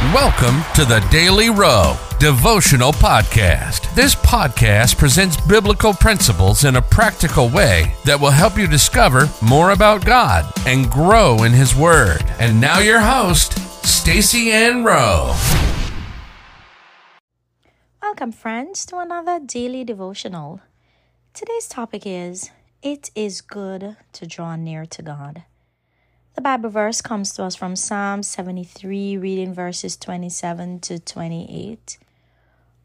Welcome to the Daily Rowe Devotional Podcast. This podcast presents biblical principles in a practical way that will help you discover more about God and grow in His Word. And now, your host, Stacy Ann Rowe. Welcome, friends, to another daily devotional. Today's topic is It is good to draw near to God. The Bible verse comes to us from Psalm 73, reading verses 27 to 28.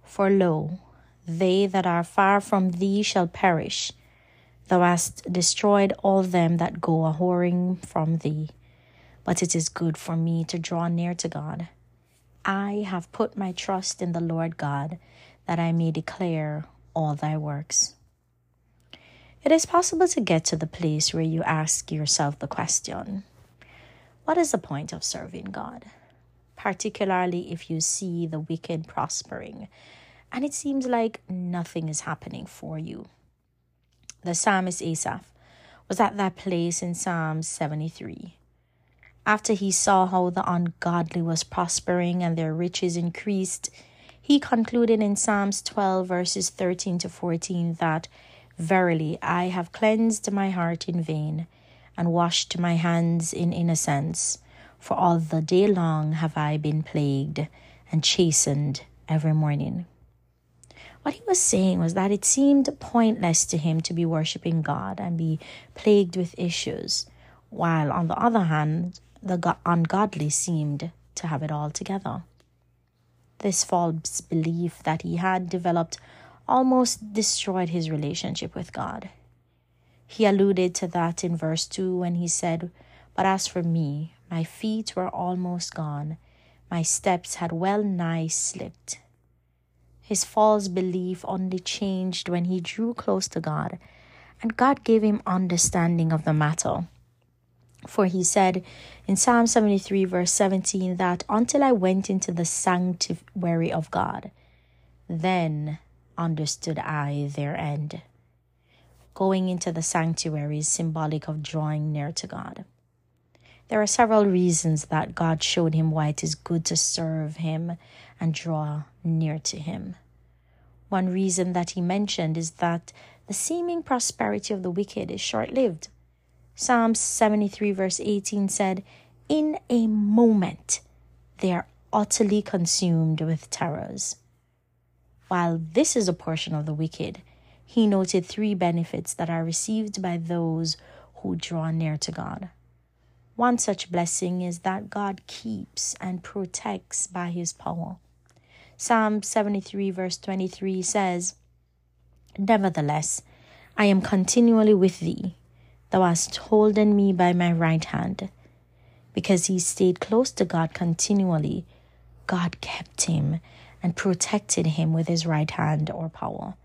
For lo, they that are far from thee shall perish. Thou hast destroyed all them that go a whoring from thee. But it is good for me to draw near to God. I have put my trust in the Lord God, that I may declare all thy works. It is possible to get to the place where you ask yourself the question what is the point of serving God? Particularly if you see the wicked prospering and it seems like nothing is happening for you. The psalmist Asaph was at that place in Psalm 73. After he saw how the ungodly was prospering and their riches increased, he concluded in Psalms 12, verses 13 to 14, that Verily I have cleansed my heart in vain and washed my hands in innocence. For all the day long have I been plagued and chastened every morning. What he was saying was that it seemed pointless to him to be worshipping God and be plagued with issues, while on the other hand, the ungodly seemed to have it all together. This false belief that he had developed almost destroyed his relationship with God. He alluded to that in verse 2 when he said, But as for me, my feet were almost gone, my steps had well nigh slipped. His false belief only changed when he drew close to God, and God gave him understanding of the matter. For he said in Psalm 73, verse 17, that until I went into the sanctuary of God, then understood I their end. Going into the sanctuary is symbolic of drawing near to God. There are several reasons that God showed him why it is good to serve him and draw near to him. One reason that he mentioned is that the seeming prosperity of the wicked is short lived. Psalm 73, verse 18 said, In a moment they are utterly consumed with terrors. While this is a portion of the wicked, he noted three benefits that are received by those who draw near to God. One such blessing is that God keeps and protects by his power. Psalm 73, verse 23 says, Nevertheless, I am continually with thee. Thou hast holden me by my right hand. Because he stayed close to God continually, God kept him and protected him with his right hand or power.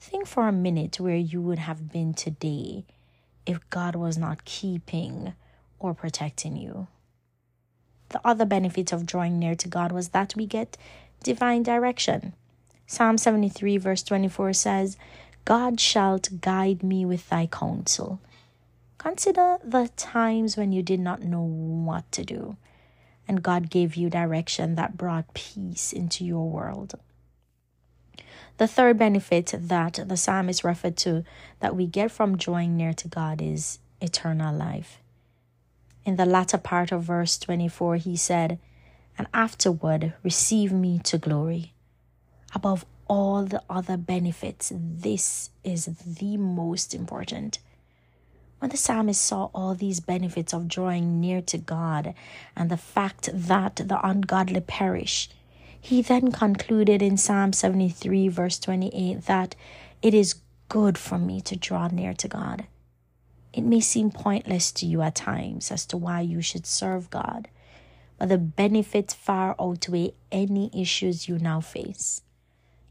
Think for a minute where you would have been today if God was not keeping or protecting you. The other benefit of drawing near to God was that we get divine direction. Psalm 73, verse 24 says, God shalt guide me with thy counsel. Consider the times when you did not know what to do, and God gave you direction that brought peace into your world. The third benefit that the psalmist referred to that we get from drawing near to God is eternal life. In the latter part of verse 24, he said, And afterward receive me to glory. Above all the other benefits, this is the most important. When the psalmist saw all these benefits of drawing near to God and the fact that the ungodly perish, he then concluded in Psalm 73, verse 28, that it is good for me to draw near to God. It may seem pointless to you at times as to why you should serve God, but the benefits far outweigh any issues you now face.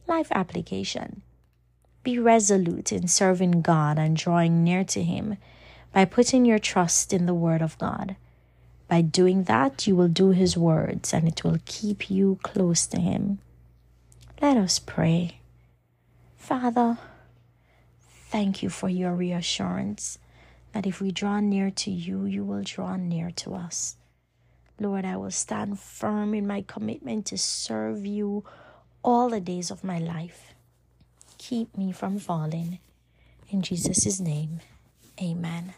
Life application Be resolute in serving God and drawing near to Him by putting your trust in the Word of God. By doing that, you will do His words and it will keep you close to Him. Let us pray. Father, thank you for your reassurance that if we draw near to you, you will draw near to us. Lord, I will stand firm in my commitment to serve you all the days of my life. Keep me from falling. In Jesus' name, amen.